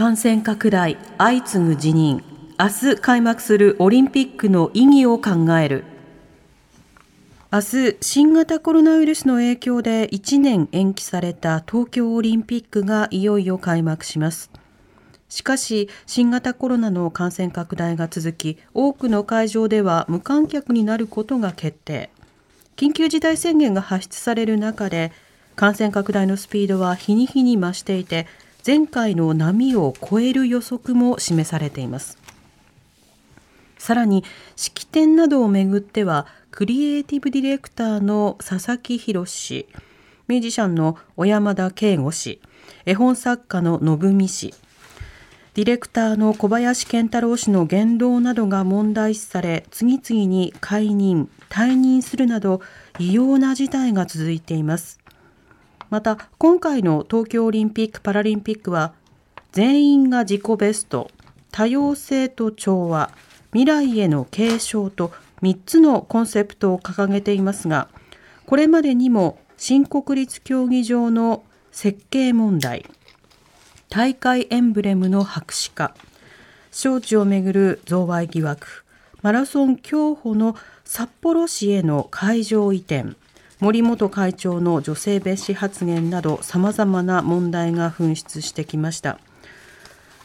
感染拡大相次ぐ辞任。明日開幕するオリンピックの意義を考える。明日新型コロナウイルスの影響で1年延期された東京オリンピックがいよいよ開幕します。しかし新型コロナの感染拡大が続き多くの会場では無観客になることが決定。緊急事態宣言が発出される中で感染拡大のスピードは日に日に増していて前回の波を超える予測も示されています。さらに式典などをめぐってはクリエイティブディレクターの佐々木宏氏ミュージシャンの小山田圭吾氏絵本作家の信美氏ディレクターの小林健太郎氏の言動などが問題視され次々に解任退任するなど異様な事態が続いています。また今回の東京オリンピック・パラリンピックは全員が自己ベスト多様性と調和未来への継承と3つのコンセプトを掲げていますがこれまでにも新国立競技場の設計問題大会エンブレムの白紙化招致をめぐる贈賄疑惑マラソン競歩の札幌市への会場移転森本会長の女性蔑視発言などさまざまな問題が噴出してきました。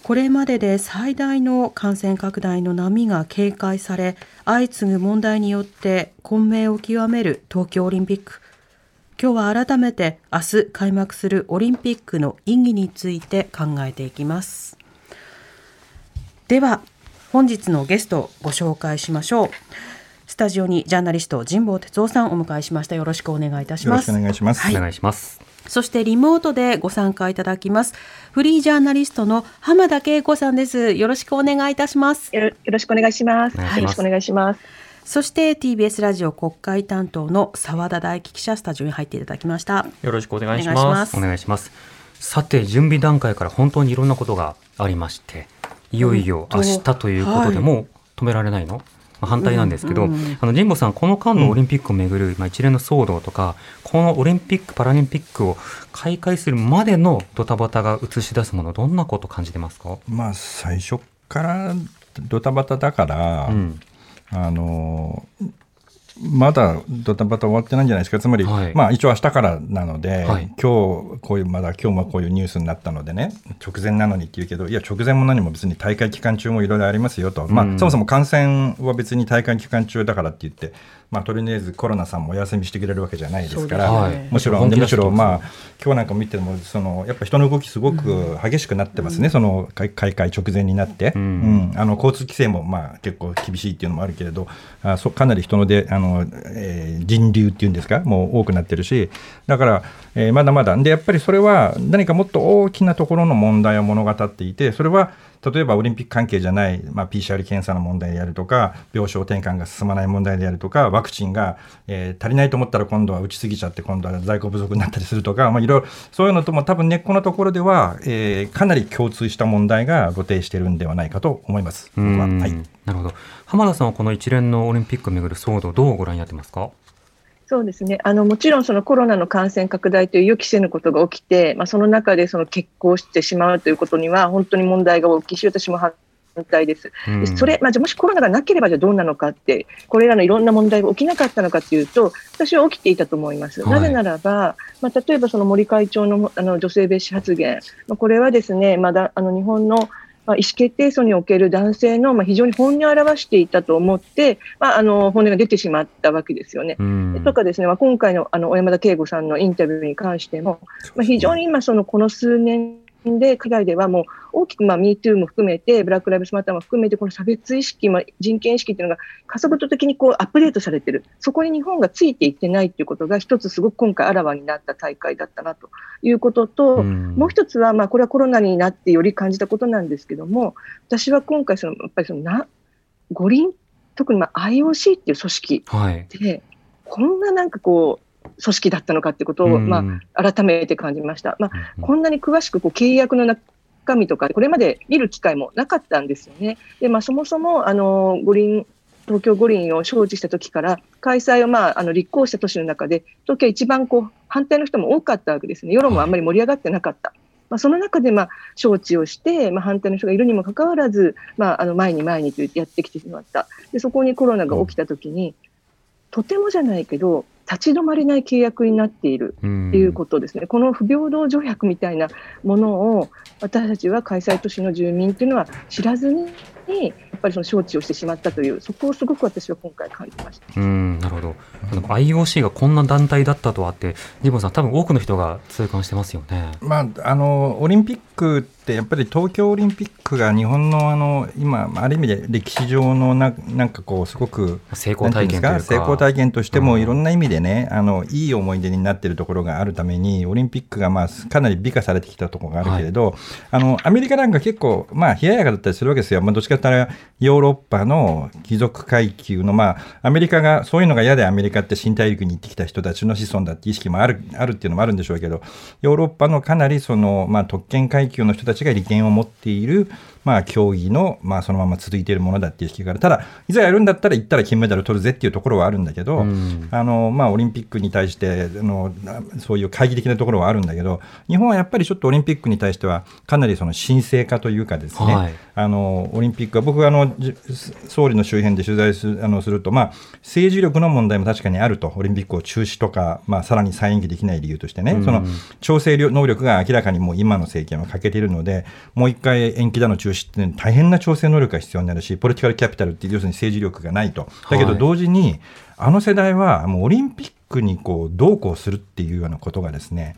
これまでで最大の感染拡大の波が警戒され相次ぐ問題によって混迷を極める東京オリンピック。今日は改めて明日開幕するオリンピックの意義について考えていきます。では本日のゲストをご紹介しましょう。スタジオにジャーナリスト神保哲夫さんをお迎えしました。よろしくお願いいたします。よろしくお願いします。お願いします。そしてリモートでご参加いただきます。フリージャーナリストの浜田恵子さんです。よろしくお願いいたします。よろよろしくお願いします。お願いします。よろしくお願いします。そして TBS ラジオ国会担当の澤田大樹記者スタジオに入っていただきました。よろしくお願いしお願いしまます。すお願いします。さて準備段階から本当にいろんなことがありましていよいよ明日ということではい。もう止められないの、まあ反対なんですけど、うんうんあの神保さんこの間のオリンピックをめぐる、まあ、一連の騒動とかこのオリンピック・パラリンピックを開会するまでのドタバタが映し出すものどんなことを感じてますか、まあ最初からドタバタだから、うん。あのまだドタバタ終わってないんじゃないですか。つまり、はい。まあ一応明日からなので、はい。今日こういうまだ今日もこういうニュースになったのでね。直前なのにって言うけどいや直前も何も別に大会期間中もいろいろありますよと、まうん。あ、そもそも感染は別に大会期間中だからって言って、まあ、とりあえずコロナさんもお休みしてくれるわけじゃないですからね。むしろむしろまあ今日なんか見てもそのやっぱ人の動きすごく激しくなってますね、その開開会直前になって、うん。うん。あの交通規制もまあ結構厳しいっていうのもあるけれどあそかなり人のであの、えー人流っていうんですかもう多くなってるしだから、えーまだまだ。でやっぱりそれは何かもっと大きなところの問題を物語っていてそれは例えばオリンピック関係じゃない、まあ、PCR 検査の問題であるとか病床転換が進まない問題であるとかワクチンが、えー足りないと思ったら今度は打ちすぎちゃって今度は在庫不足になったりするとか、まあ、いろいろそういうのとも多分根っこのところでは、えーかなり共通した問題が露呈してるんではないかと思います。は。い。なるほど。浜田さんはこの一連のオリンピックをめぐる騒動どうご覧になってますか？そうですね。あのもちろんそのコロナの感染拡大という予期せぬことが起きて、まあその中でその決行してしまうということには本当に問題が大きいし、私も反対です。うんでそれ、まあ、じゃあもしコロナがなければじゃあどうなのかって、これらのいろんな問題が起きなかったのかというと、私は起きていたと思います。はいなぜならば、まあ、例えばその森会長のあの女性蔑視発言、まあ、これはですね、まだあの日本のまあ、意思決定層における男性のまあ非常に本音を表していたと思って、まあ、あの本音が出てしまったわけですよね。うんとかですね、まあ、今回のあの小山田圭吾さんのインタビューに関しても、まあ、非常に今、そのこの数年で、海外ではもう大きく、まあ、MeToo も含めて、ブラック・ライブスマターも含めて、この差別意識、まあ、人権意識っていうのが加速度的にこうアップデートされてる、そこに日本がついていってないっていうことが、一つすごく今回あらわになった大会だったなということと、うんもう一つは、まあ、これはコロナになってより感じたことなんですけども、私は今回その、やっぱりそのな五輪、特にまあ IOC っていう組織はい。で、こんななんかこう、組織だったのかってことを、まあ、改めて感じました。まあ、うんこんなに詳しくこう契約の中身とか、これまで見る機会もなかったんですよね。で、まあ、そもそも、あの、五輪、東京五輪を招致した時から、開催を、まあ、あの、立候補した都市の中で、東京は一番こう、反対の人も多かったわけですね。世論もあんまり盛り上がってなかった。まあ、その中で、まあ、招致をして、まあ、反対の人がいるにもかかわらず、まあ、あの、前に前にとやってきてしまった。で、そこにコロナが起きた時に、とてもじゃないけど、立ち止まれない契約になっている。うんっていうことですね、この不平等条約みたいなものを私たちは開催都市の住民というのは知らずに、やっぱりその招致をしてしまったという、そこをすごく私は今回感じました。うん、なるほど。なんか IOC がこんな団体だったとはって、ジボンさん、多分多くの人が痛感してますよね。まあ、あのオリンピックってやっぱり東京オリンピックが日本のあの今ある意味で歴史上のななんかこうすごく成功体験と成功体験としてうんもいろんな意味でね、あのいい思い出になっているところがあるためにオリンピックがまあかなり美化されてきたところがあるけれど、あのアメリカなんか結構まあ冷ややかだったりするわけですよ。まあ、どっちかというとヨーロッパの貴族階級のまあアメリカがそういうのが嫌でアメリカって新大陸に行ってきた人たちの子孫だって意識もあるあるっていうのもあるんでしょうけど、ヨーロッパのかなりそのまあ特権階級の人たちが利権を持っているまあ競技のまあそのまま続いているものだっていう意識がある。ただいざやるんだったら行ったら金メダル取るぜっていうところはあるんだけど、うん。あのまあ、オリンピックに対してあのなそういう懐疑的なところはあるんだけど日本はやっぱりちょっとオリンピックに対してはかなりその神聖化というかですね、はい。あのオリンピックは僕はあのじ総理の周辺で取材するあのすると、まあ、政治力の問題も確かにあるとオリンピックを中止とか、まあ、さらに再延期できない理由としてね、うん。その調整能力が明らかにもう今の政権は欠けているのでもう一回延期だの中止って大変な調整能力が必要になるしポリティカルキャピタルって要するに政治力がないと。だけどはい同時に、あの世代はもうオリンピックにこうどうこうするっていうようなことがですね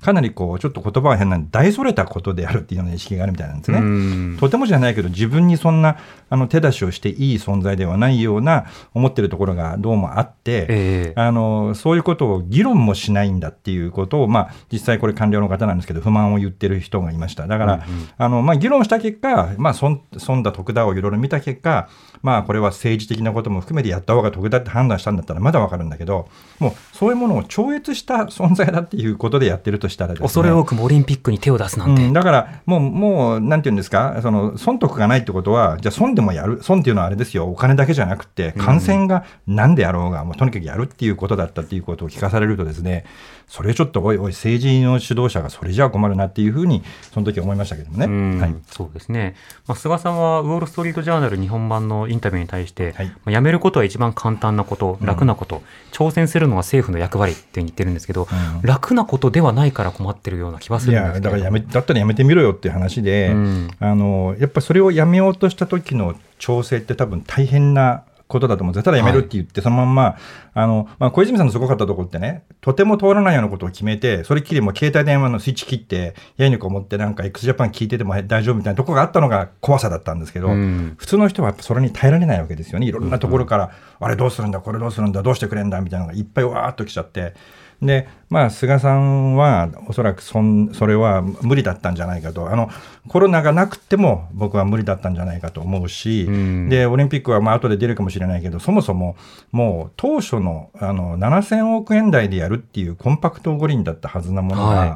かなりこうちょっと言葉は変なんで大それたことであるっていうような意識があるみたいなんですね。うん。とてもじゃないけど自分にそんなあの手出しをしていい存在ではないような思ってるところがどうもあって、ええ。あのそういうことを議論もしないんだっていうことを、まあ、実際これ官僚の方なんですけど不満を言ってる人がいました。だから、あのまあ、議論した結果、まあ、損損だ得だをいろいろ見た結果、まあ、これは政治的なことも含めてやった方が得だって判断したんだったらまだわかるんだけどもうそういうものを超越した存在だっていうことでやってるとしたらね。恐れ多くもオリンピックに手を出すなんて。うん、だからもう、もう、なんていうんですか、その損得がないってことは、じゃあ損でもやる、損っていうのはあれですよ、お金だけじゃなくて、感染が何であろうが、もうとにかくやるっていうことだったっていうことを聞かされるとですね、それちょっと、おいおい、政治の指導者がそれじゃあ困るなっていうふうに、その時は思いましたけどもね。うん。はい。そうですね、まあ、菅さんはウォール・ストリート・ジャーナル日本版のインタビューに対して、はい。まあ、辞めることは一番簡単なこと、楽なこと、挑戦するのは政府の役割って言ってるんですけど、うん。楽なことではないから困ってるような気はすいるんですけど。やだからやめだったらやめてみろよっていう話で、うん。あのやっぱそれをやめようとした時の調整って多分大変なことだと思うんですよ。ただやめるって言って、そのまんまあの、まあ、小泉さんのすごかったところってねとても通らないようなことを決めてそれっきりもう携帯電話のスイッチ切ってやいにこう持ってなんか x ジャパン聞いてても大丈夫みたいなところがあったのが怖さだったんですけど、うん。普通の人はやっぱそれに耐えられないわけですよね。いろんなところから、あれどうするんだこれどうするんだどうしてくれんだみたいなのがいっぱいわーっと来ちゃって。でまあ、菅さんはおそらくそんそれは無理だったんじゃないかと。あのコロナがなくても僕は無理だったんじゃないかと思うし、うん。でオリンピックはまあ後で出るかもしれないけどそもそももう当初のあの7000億円台でやるっていうコンパクト五輪だったはずなものが、はい。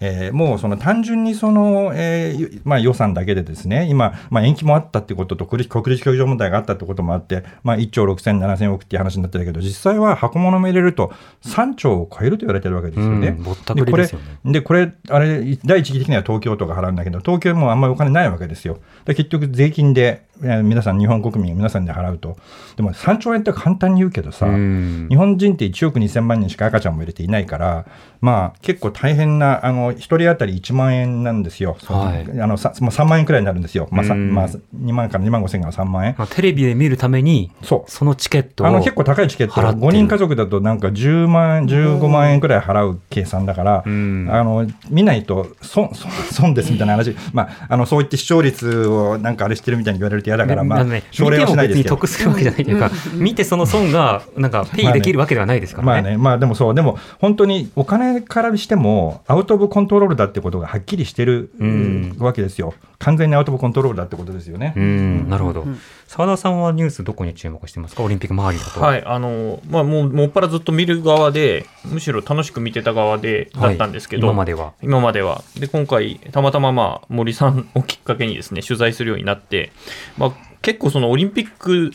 えーもうその単純にその、えーまあ、予算だけでですね今、まあ、延期もあったってことと国立競技場問題があったってこともあって、まあ、1兆6000、7000億っていう話になってるけど実際は箱物も入れると3兆を超えると言われてるわけですよね。うんぼったくりですよねでこれでこれあれ第一義的には東京都が払うんだけど東京もあんまりお金ないわけですよ。で結局税金でえー皆さん、日本国民、皆さんで払うと、でも3兆円って簡単に言うけどさ、うん。日本人って1億2000万人しか赤ちゃんも入れていないから、まあ、結構大変な、あの1人当たり1万円なんですよ、はい。あのさまあ、3万円くらいになるんですよ、まあまあ、2万から2万5千から3万円。まあ、テレビで見るために、そう。そのチケットをあの結構高いチケット、払ってる。5人家族だとなんか10万円、15万円くらい払う計算だから、うん。あの見ないと損損損ですみたいな話、まあ、あのそう言って視聴率をなんかあれしてるみたいに言われると嫌だから、まあね、奨励はしないですけど見ても別に得。するわけじゃないというか、見てその損がなんかペイできるわけではないですからね。まあね、まあでもそう、でも本当にお金からしても、アウト・オブ・コントロールだってことがはっきりしてるうんわけですよ。完全にアウト・オブ・コントロールだってことですよね。うん、なるほど。澤田さんはニュースどこに注目してますか？オリンピック周りだと。はい、あの、まあ、もう、もっぱらずっと見る側で、むしろ楽しく見てた側で、だったんですけど、はい今までは。今までは。で、今回、たまたま、まあ、森さんをきっかけにですね、取材するようになって、まあ、結構そのオリンピック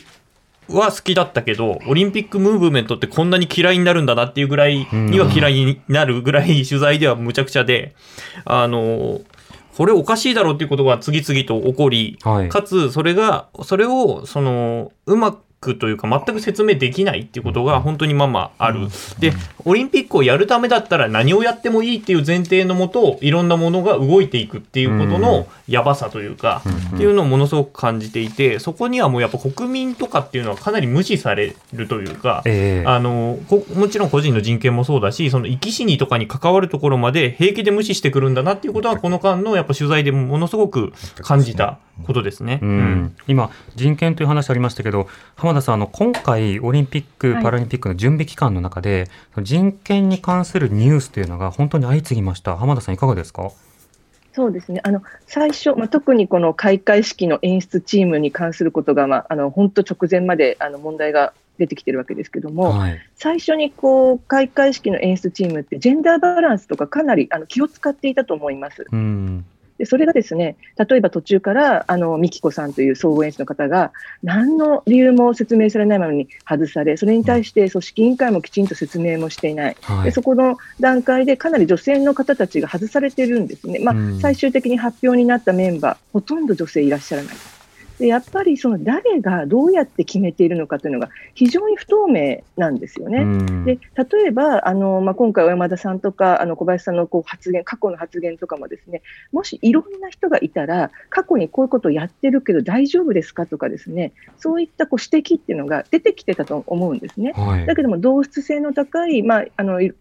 は好きだったけど、オリンピックムーブメントってこんなに嫌いになるんだなっていうぐらいには嫌いになるぐらい取材ではむちゃくちゃで、あの、これおかしいだろうっていうことが次々と起こり、はい。かつそれがそれをそのうまくというか全く説明できないっていうことが本当にまあまあある。でオリンピックをやるためだったら何をやってもいいっていう前提のもといろんなものが動いていくっていうことのやばさというか、っていうのをものすごく感じていてそこにはもうやっぱ国民とかっていうのはかなり無視されるというか。ええあのこもちろん個人の人権もそうだし、その生き死にとかに関わるところまで平気で無視してくるんだなっていうことは、この間のやっぱ取材でものすごく感じたことですね。うん今、人権という話ありましたけど、浜田さん、あの今回、オリンピック・はいパラリンピックの準備期間の中で、人権に関するニュースというのが本当に相次ぎました。浜田さん、いかがですか？そうですね。あの、最初、まあ、特にこの開会式の演出チームに関することが、まあ、あの、本当直前まで、あの、問題が出てきてるわけですけども、はい。最初にこう、開会式の演出チームって、ジェンダーバランスとかかなり、あの、気を使っていたと思います。うん。で、それがですね、例えば途中から、あの、ミキコさんという総合演出の方が、何の理由も説明されないままに外され、それに対して組織委員会もきちんと説明もしていない。はい。でそこの段階でかなり女性の方たちが外されてるんですね、まあうん最終的に発表になったメンバー、ほとんど女性いらっしゃらない。でやっぱりその誰がどうやって決めているのかというのが非常に不透明なんですよね。うんで例えばあの、まあ、今回、小山田さんとかあの小林さんのこう発言、過去の発言とかもですねもしいろんな人がいたら、過去にこういうことをやってるけど大丈夫ですかとか、ですねそういったこう指摘っていうのが出てきてたと思うんですね。はいだけども同質性の高い、まあ、あのい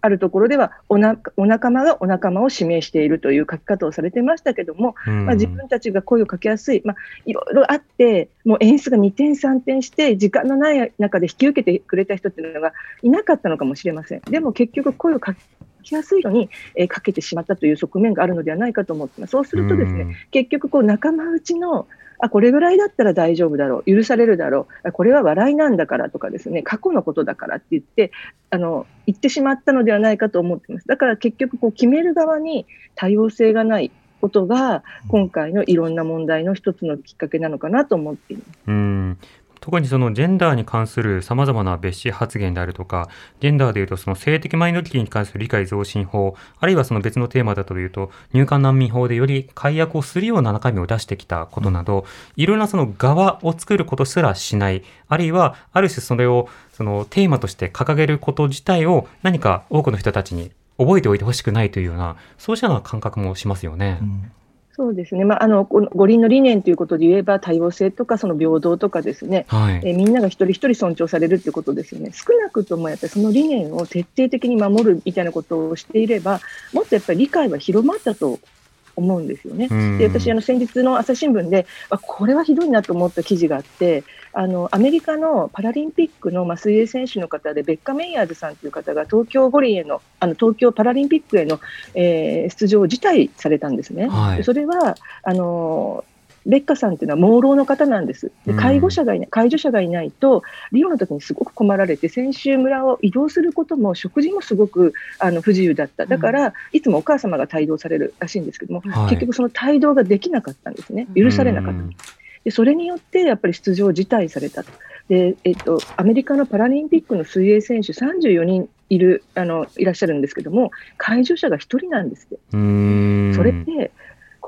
あるところではおなお仲間がお仲間を指名しているという書き方をされてましたけども、うんまあ、自分たちが声をかけやすい、まあ、いろいろあって、もう演出が2点、3点して、時間のない中で引き受けてくれた人っていうのがいなかったのかもしれません。でも結局、声をかけやすい人に、えーかけてしまったという側面があるのではないかと思ってます。そうするとですね、うん結局こう仲間内のあこれぐらいだったら大丈夫だろう。許されるだろう。あこれは笑いなんだからとかですね。過去のことだからって言ってあの言ってしまったのではないかと思ってます。だから結局こう決める側に多様性がないことが今回のいろんな問題の一つのきっかけなのかなと思っています。うん特にそのジェンダーに関するさまざまな別紙発言であるとか、ジェンダーでいうとその性的マイノリティに関する理解増進法、あるいはその別のテーマだというと、入管難民法でより解約をするような中身を出してきたことなど、いろんなその側を作ることすらしない、あるいはある種それをそのテーマとして掲げること自体を何か多くの人たちに覚えておいてほしくないというような、そうしたような感覚もしますよね。そうですね、まあ、あのこの五輪の理念ということで言えば多様性とかその平等とかですねはい。えーみんなが一人一人尊重されるということですよね。少なくともやっぱりその理念を徹底的に守るみたいなことをしていれば、もっとやっぱり理解は広まったと思うんですよね。うんで私あの先日の朝日新聞であこれはひどいなと思った記事があってあのアメリカのパラリンピックのまあ水泳選手の方でベッカ・メイヤーズさんという方が東京五輪へのあの東京パラリンピックへの、えー出場を辞退されたんですね。はいでそれはあのベッカさんっていうのは盲ろうの方なんです。でうん介護者がいない、介助者がいないと、リオの時にすごく困られて、選手村を移動することも、食事もすごくあの不自由だった。だから、いつもお母様が帯同されるらしいんですけども、はい結局その帯同ができなかったんですね。許されなかった。うんでそれによってやっぱり出場を辞退されたと。でえっと、アメリカのパラリンピックの水泳選手34人いるあのいらっしゃるんですけども介助者が1人なんですって。うんそれって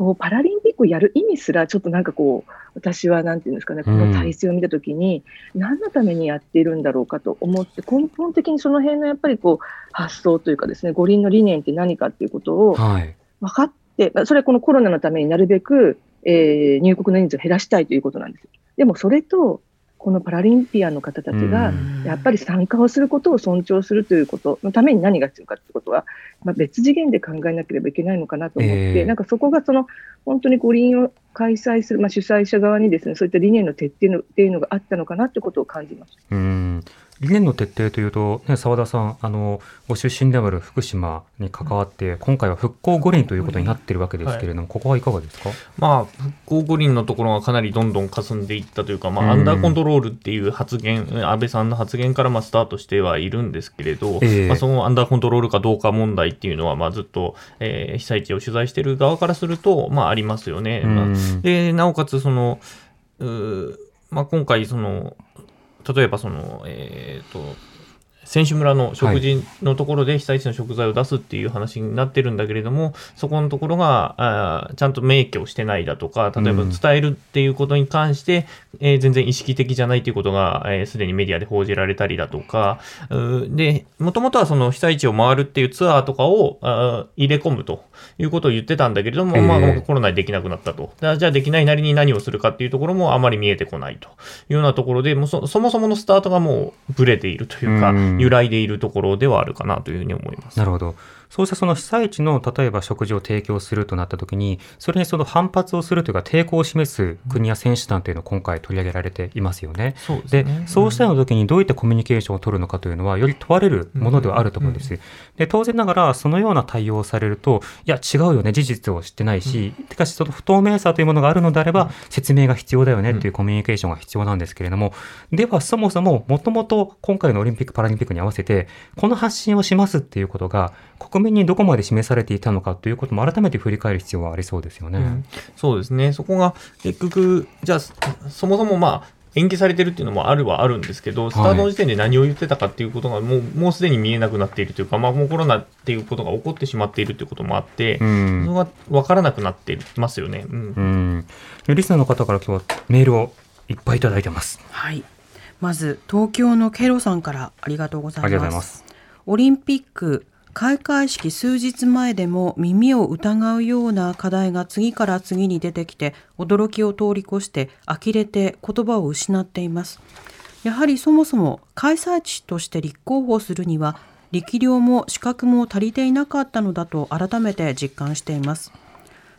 こうパラリンピックをやる意味すら、ちょっとなんかこう、私はなんていうんですかね、この体制を見たときに、何のためにやっているんだろうかと思って、根本的にその辺のやっぱりこう発想というかですね、五輪の理念って何かっていうことをはい。分かって、まあそれはこのコロナのためになるべく、えー入国の人数を減らしたいということなんです。でもそれと、このパラリンピアンの方たちが、やっぱり参加をすることを尊重するということのために何が必要かということは、まあ、別次元で考えなければいけないのかなと思って、ええなんかそこがその本当に五輪を開催する、まあ、主催者側にですねそういった理念の徹底のっていうのがあったのかなということを感じました。うん。理念の徹底というと、ね、澤田さんあの、ご出身でもある福島に関わって、今回は復興五輪ということになっているわけですけれども、ここはいかがですか？まあ、復興五輪のところがかなりどんどん霞んでいったというか、まうん。あ、アンダーコントロールっていう発言、安倍さんの発言からまあスタートしてはいるんですけれど、ええ。まあ、そのアンダーコントロールかどうか問題っていうのは、まあ、ずっと、えー被災地を取材している側からすると、まあ、ありますよね。まあうんで、なおかつ、その、うまあ、今回、その、例えば、その、えっ、と、選手村の食事のところで被災地の食材を出すっていう話になってるんだけれども、そこのところがあーちゃんと明記をしてないだとか、例えばうん。伝えるっていうことに関して、えー全然意識的じゃないということが、えーすでにメディアで報じられたりだとか、うーで、もともとはその被災地を回るっていうツアーとかをあー入れ込むということを言ってたんだけれども、ええまあ、コロナでできなくなったと。じゃあできないなりに何をするかっていうところもあまり見えてこないというようなところで、もうそそもそものスタートがもうブレているというか、うん揺らいでいるところではあるかなというふうに思います。なるほど。そうしたその被災地の例えば食事を提供するとなったときに、それにその反発をするというか抵抗を示す国や選手団というのを今回取り上げられていますよね。そうですでね。そうしたような時にどういったコミュニケーションを取るのかというのは、より問われるものではあると思うんです。で、当然ながら、そのような対応をされると、いや、違うよね、事実を知ってないし、しかし、その不透明さというものがあるのであれば、説明が必要だよねっていうコミュニケーションが必要なんですけれども、では、そもそも、もともと今回のオリンピック・パラリンピックに合わせて、この発信をしますっていうことが、国民にどこまで示されていたのかということも改めて振り返る必要はありそうですよね。うんそうですね。そこが結局、じゃあ、そそもそもまあ、延期されてるっていうのもあるはあるんですけど、スタートの時点で何を言ってたかっていうことがもう、もうすでに見えなくなっているというか、まあ、もうコロナっていうことが起こってしまっているということもあって、うんそれが分からなくなってますよね。うんうん。リスナーの方から今日はメールをいっぱいいただいてます。はい。まず東京のケロさんからありがとうございます。ありがとうございますオリンピック開会式数日前でも耳を疑うような課題が次から次に出てきて驚きを通り越して呆れて言葉を失っています。やはりそもそも開催地として立候補するには力量も資格も足りていなかったのだと改めて実感しています。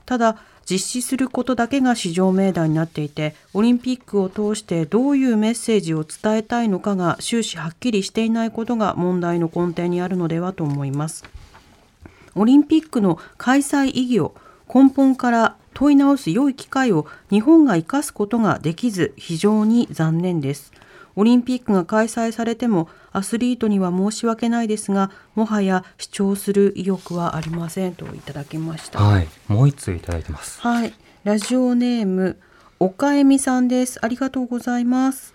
ただ実施することだけが至上命題になっていてオリンピックを通してどういうメッセージを伝えたいのかが終始はっきりしていないことが問題の根底にあるのではと思います。オリンピックの開催意義を根本から問い直す良い機会を日本が生かすことができず非常に残念です。オリンピックが開催されてもアスリートには申し訳ないですがもはや主張する意欲はありませんといただきましたはい。もう一通いただいてます。はい、ラジオネーム岡恵美さんです。ありがとうございます。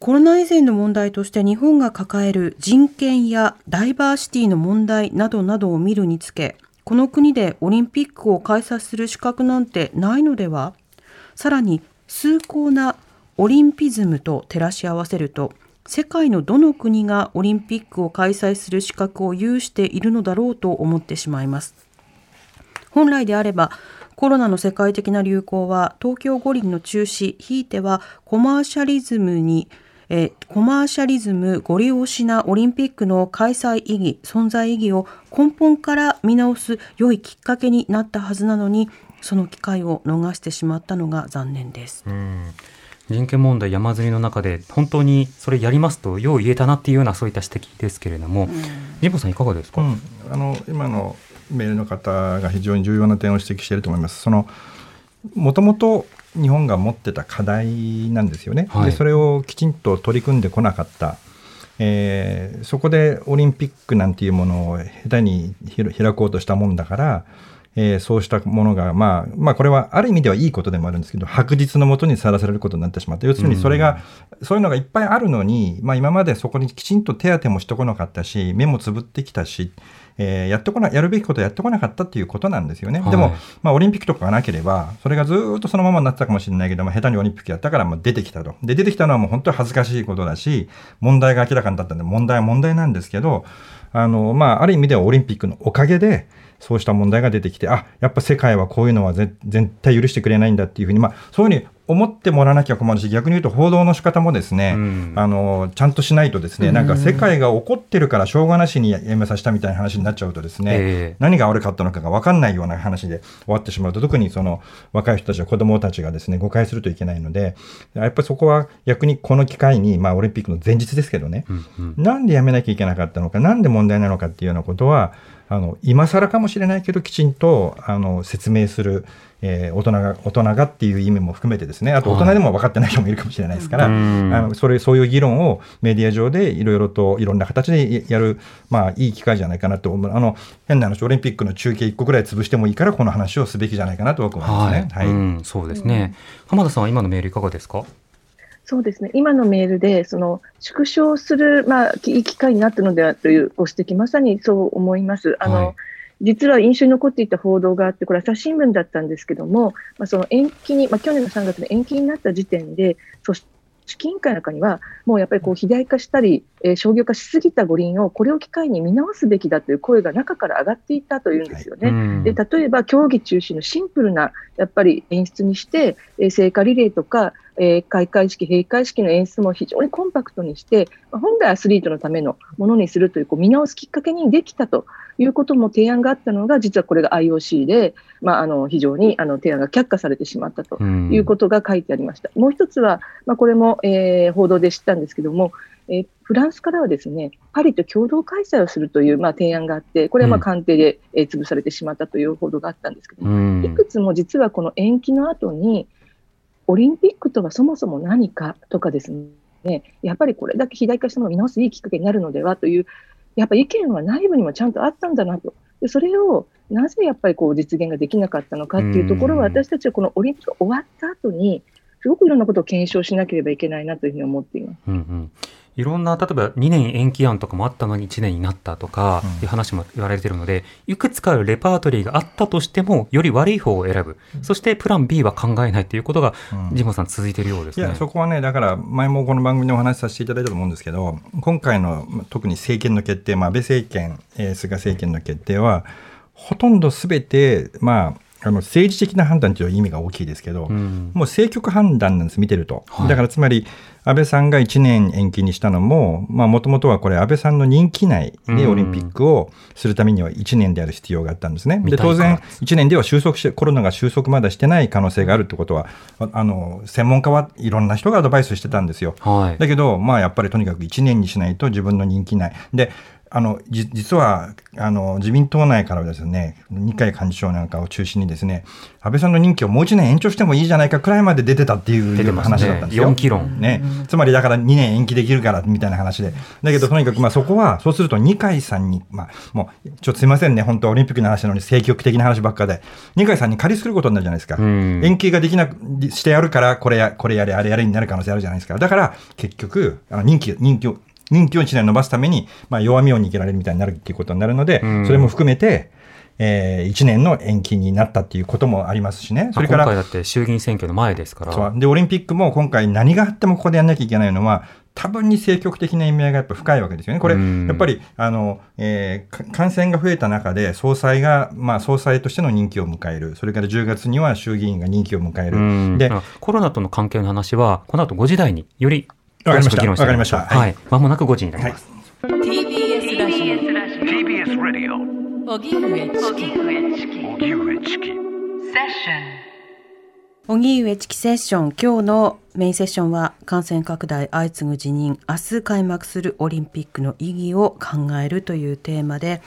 コロナ以前の問題として日本が抱える人権やダイバーシティの問題などなどを見るにつけ、この国でオリンピックを開催する資格なんてないのでは？さらに崇高なオリンピズムと照らし合わせると、世界のどの国がオリンピックを開催する資格を有しているのだろうと思ってしまいます。本来であればコロナの世界的な流行は東京五輪の中止ひいてはコマーシャリズムにえコマーシャリズムご利用しなオリンピックの開催意義存在意義を根本から見直す良いきっかけになったはずなのにその機会を逃してしまったのが残念です。うん人権問題山積みの中で本当にそれやりますとよう言えたなっていうようなそういった指摘ですけれども、神保さんいかがですか、うん、あの今のメールの方が非常に重要な点を指摘していると思います。そのもともと日本が持ってた課題なんですよね、はい。でそれをきちんと取り組んでこなかった、えーそこでオリンピックなんていうものを下手に開こうとしたもんだから、えーそうしたものが、まあ、まあ、これはある意味ではいいことでもあるんですけど、白日のもとにさらされることになってしまった。要するにそれが、そういうのがいっぱいあるのに、まあ、今までそこにきちんと手当てもしてこなかったし、目もつぶってきたし、えーやってこな、やるべきことをやってこなかったっていうことなんですよね。はいでも、まあ、オリンピックとかがなければ、それがずーっとそのままになってたかもしれないけども、下手にオリンピックやったから、まあ、出てきたと。で、出てきたのはもう本当に恥ずかしいことだし、問題が明らかになったんで、問題は問題なんですけど、あの、まあ、ある意味ではオリンピックのおかげで、そうした問題が出てきて、あ、やっぱ世界はこういうのはぜ絶対許してくれないんだっていうふうに、まあ、そういうふうに思ってもらわなきゃ困るし、逆に言うと報道の仕方もですね、うん。あの、ちゃんとしないとですね、なんか世界が怒ってるからしょうがなしにやめさせたみたいな話になっちゃうとですね、ええ。何が悪かったのかが分かんないような話で終わってしまうと、特にその若い人たちや子供たちがですね、誤解するといけないので、やっぱりそこは逆にこの機会に、まあオリンピックの前日ですけどね、うんうん。なんでやめなきゃいけなかったのか、なんで問題なのかっていうようなことは、あの今更かもしれないけど、きちんとあの説明する、えー大人が大人がっていう意味も含めてですね、あと大人でも分かってない人もいるかもしれないですから、うん。あのそれそういう議論をメディア上でいろいろといろんな形でやる、まあ、いい機会じゃないかなと思う、あの変な話、オリンピックの中継1個ぐらい潰してもいいから、この話をすべきじゃないかなと僕は思いますね。はい。うん、そうですね。浜田さんは今のメールいかがですか？そうですね、今のメールで、その縮小する、まあ、いい機会になったのではというご指摘、まさにそう思います。あの、はい実は印象に残っていた報道があって、これ、朝日新聞だったんですけども、まあ、その延期に、まあ、去年の3月で延期になった時点で、組織委員会の中には、もうやっぱりこう肥大化したり、えー商業化しすぎた五輪をこれを機会に見直すべきだという声が中から上がっていたというんですよね。うん。で例えば競技中止のシンプルなやっぱり演出にして、えー聖火リレーとか、えー開会式、閉会式の演出も非常にコンパクトにして、まあ本来アスリートのためのものにするというこう見直すきっかけにできたということも提案があったのが、実はこれが IOC で、まあ、あの非常にあの提案が却下されてしまったとうん。いうことが書いてありました。もう一つは、まあ、これも、えー報道で知ったんですけども、えーフランスからはですね、パリと共同開催をするという、まあ、提案があって、これはまあうん。官邸で、えー潰されてしまったという報道があったんですけども、うん。いくつも実はこの延期の後に、オリンピックとはそもそも何かとかですね、やっぱりこれだけ肥大化したものを見直すいいきっかけになるのではという、やっぱり意見は内部にもちゃんとあったんだなと。でそれをなぜやっぱりこう実現ができなかったのかっていうところは、うん私たちはこのオリンピックが終わった後に、すごくいろんなことを検証しなければいけないなというふうに思っています。うんうんいろんな、例えば2年延期案とかもあったのに1年になったとかうんいう話も言われてるので、いくつかあるレパートリーがあったとしても、より悪い方を選ぶ。そしてプラン B は考えないということが、うんジモさん続いているようですね。いや、そこはね、だから、前もこの番組でお話しさせていただいたと思うんですけど、今回のま特に政権の決定、まあ、安倍政権、えー菅政権の決定は、ほとんどすべて、まあ、あの政治的な判断という意味が大きいですけど、うんもう政局判断なんです、見てると。はいだからつまり、安倍さんが1年延期にしたのも、もともとはこれ、安倍さんの任期内でうんオリンピックをするためには1年である必要があったんですね。で見たいから当然、1年では収束して、コロナが収束まだしてない可能性があるってことは、ああの専門家はいろんな人がアドバイスしてたんですよ。はい。だけど、まあ、やっぱりとにかく1年にしないと自分の人気ない。で、あの、じ実は、あの、自民党内からはですね、二階幹事長なんかを中心にですね、安倍さんの任期をもう1年延長してもいいじゃないかくらいまで出てたっていう話だったん。ですよ。4期論。ね、つまりだから2年延期できるからみたいな話で。だけどとにかくまあそこは、そうすると二階さんに、まあもう、ちょっとすいませんね、本当オリンピックの話なのに政局的な話ばっかで、二階さんに借りすることになるじゃないですか。うん延期ができなくしてやるから、これや、これやれ、あれやれになる可能性あるじゃないですか。だから、結局、あの任期、任期を、任期を1年延ばすために、まあ弱みを握られるみたいになるっていうことになるので、うんそれも含めて、えー、1年の延期になったっていうこともありますしね。それから、今回だって衆議院選挙の前ですから。で、オリンピックも今回何があってもここでやんなきゃいけないのは、多分に政局的な意味合いがやっぱ深いわけですよね。これ、うんやっぱり、あの、えーか感染が増えた中で、総裁が、まあ、総裁としての任期を迎える。それから10月には衆議院が任期を迎える。うんで、あコロナとの関係の話は、この後5時台によりわかりました。詳しく議論していきましょうわかりました。はい。まもなく5時になります。TBS ラジ TBS ラディオ。オ荻上チキ。荻上チキ。荻上チキセッション。今日のメインセッションは感染拡大相次ぐ辞任。明日開幕するオリンピックの意義を考えるというテーマで、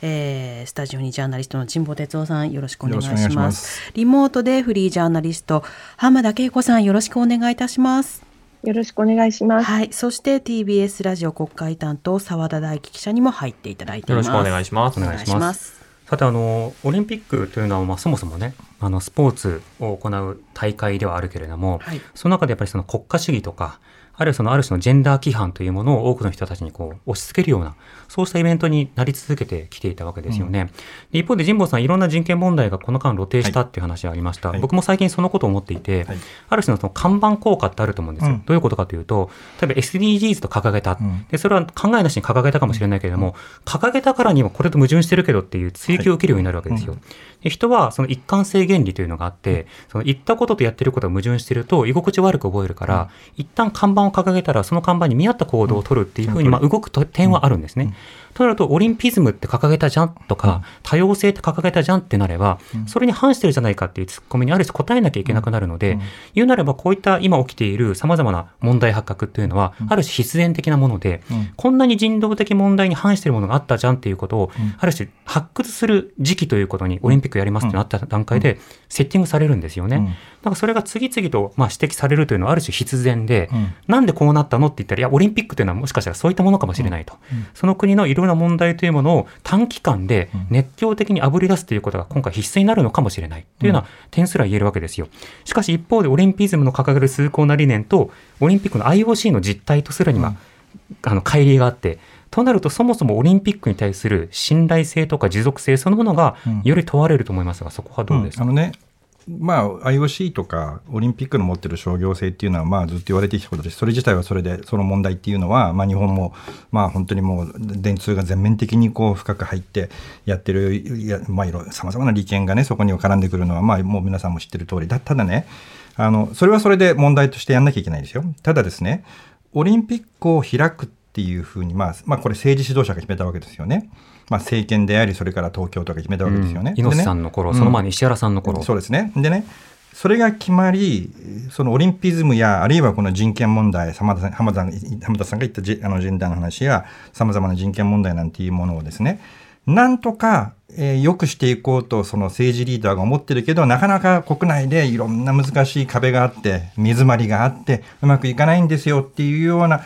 えースタジオにジャーナリストの神保哲夫さんよろしくお願いします。よろしくお願いします。リモートでフリージャーナリスト浜田恵子さんよろしくお願いいたしますよろしくお願いします。はいそして TBS ラジオ国会担当澤田大樹記者にも入っていただいていますよろしくお願いします。お願いしますささてあのオリンピックというのは、まあ、そもそもねあのスポーツを行う大会ではあるけれども、はいその中でやっぱりその国家主義とかあるいはそのある種のジェンダー規範というものを多くの人たちにこう押し付けるようなそうしたイベントになり続けてきていたわけですよね。で一方で神保さんいろんな人権問題がこの間露呈したっていう話がありました、はい。僕も最近そのことを思っていて、はい。ある種のその看板効果ってあると思うんですよ。うん。どういうことかというと例えば SDGs と掲げた、うん。でそれは考えなしに掲げたかもしれないけれども、掲げたからにはこれと矛盾してるけどっていう追求を受けるようになるわけですよ。はい。で人はその一貫性原理というのがあって、その言ったこととやってることが矛盾してると居心地悪く覚えるから、一旦看板を掲げたらその看板に見合った行動を取るっていうふうに、うんまあ、動くと点はあるんですね。となると、オリンピズムって掲げたじゃんとか、多様性って掲げたじゃんってなれば、それに反してるじゃないかっていうツッコミにある種答えなきゃいけなくなるので、言うなればこういった今起きている様々な問題発覚っていうのは、ある種必然的なもので、うん。こんなに人道的問題に反しているものがあったじゃんっていうことを、ある種発掘する時期ということにオリンピックやりますってなった段階でセッティングされるんですよね。うん。だからそれが次々とまあ指摘されるというのはある種必然で、うん。なんでこうなったのって言ったら、いや、オリンピックというのはもしかしたらそういったものかもしれないと。その国のいろいろな問題というものを短期間で熱狂的にあぶり出すということが今回必須になるのかもしれない。というような点すら言えるわけですよ。しかし一方でオリンピズムの掲げる崇高な理念と、オリンピックの IOC の実態とするには、あの、乖離があって、となるとそもそもオリンピックに対する信頼性とか持続性そのものがうん。より問われると思いますが、そこはどうですか、あのねまあ、IOC とかオリンピックの持ってる商業性っていうのは、まあ、ずっと言われてきたことですそれ自体はそれでその問題っていうのは、まあ、日本も、まあ、本当にもう電通が全面的にこう深く入ってやってるやまあいろさまざまな利権がねそこに絡んでくるのは、まあ、もう皆さんも知ってる通りだただねあのそれはそれで問題としてやんなきゃいけないですよただですねオリンピックを開くっていうふうに、まあまあ、これ政治指導者が決めたわけですよね。まあ、政権でありそれから東京とか決めたわけですよね。猪瀬でねさんの頃、うんその前に石原さんの頃。そうですね。でね、それが決まり、そのオリンピズムや、あるいはこの人権問題、浜田さん浜田浜田さんが言ったジェあのジェンダーの話や、さまざまな人権問題なんていうものをですね、なんとか、えー良くしていこうと、その政治リーダーが思ってるけど、なかなか国内でいろんな難しい壁があって、目詰まりがあって、うまくいかないんですよっていうような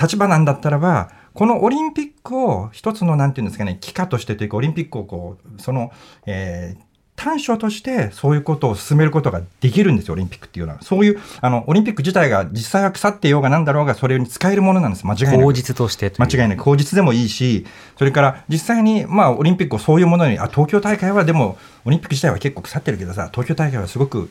立場なんだったらば、このオリンピックを一つの、なんていうんですかね、機化としてというか、オリンピックをこう、その、えー短所としてそういうことを進めることができるんですよ、オリンピックっていうのは。そういう、あの、オリンピック自体が実際は腐っていようがなんだろうが、それに使えるものなんです、間違いなく。口実として間違いない。口実でもいいし、それから実際に、まあ、オリンピックをそういうものに、あ、東京大会はでも、オリンピック自体は結構腐ってるけどさ、東京大会はすごく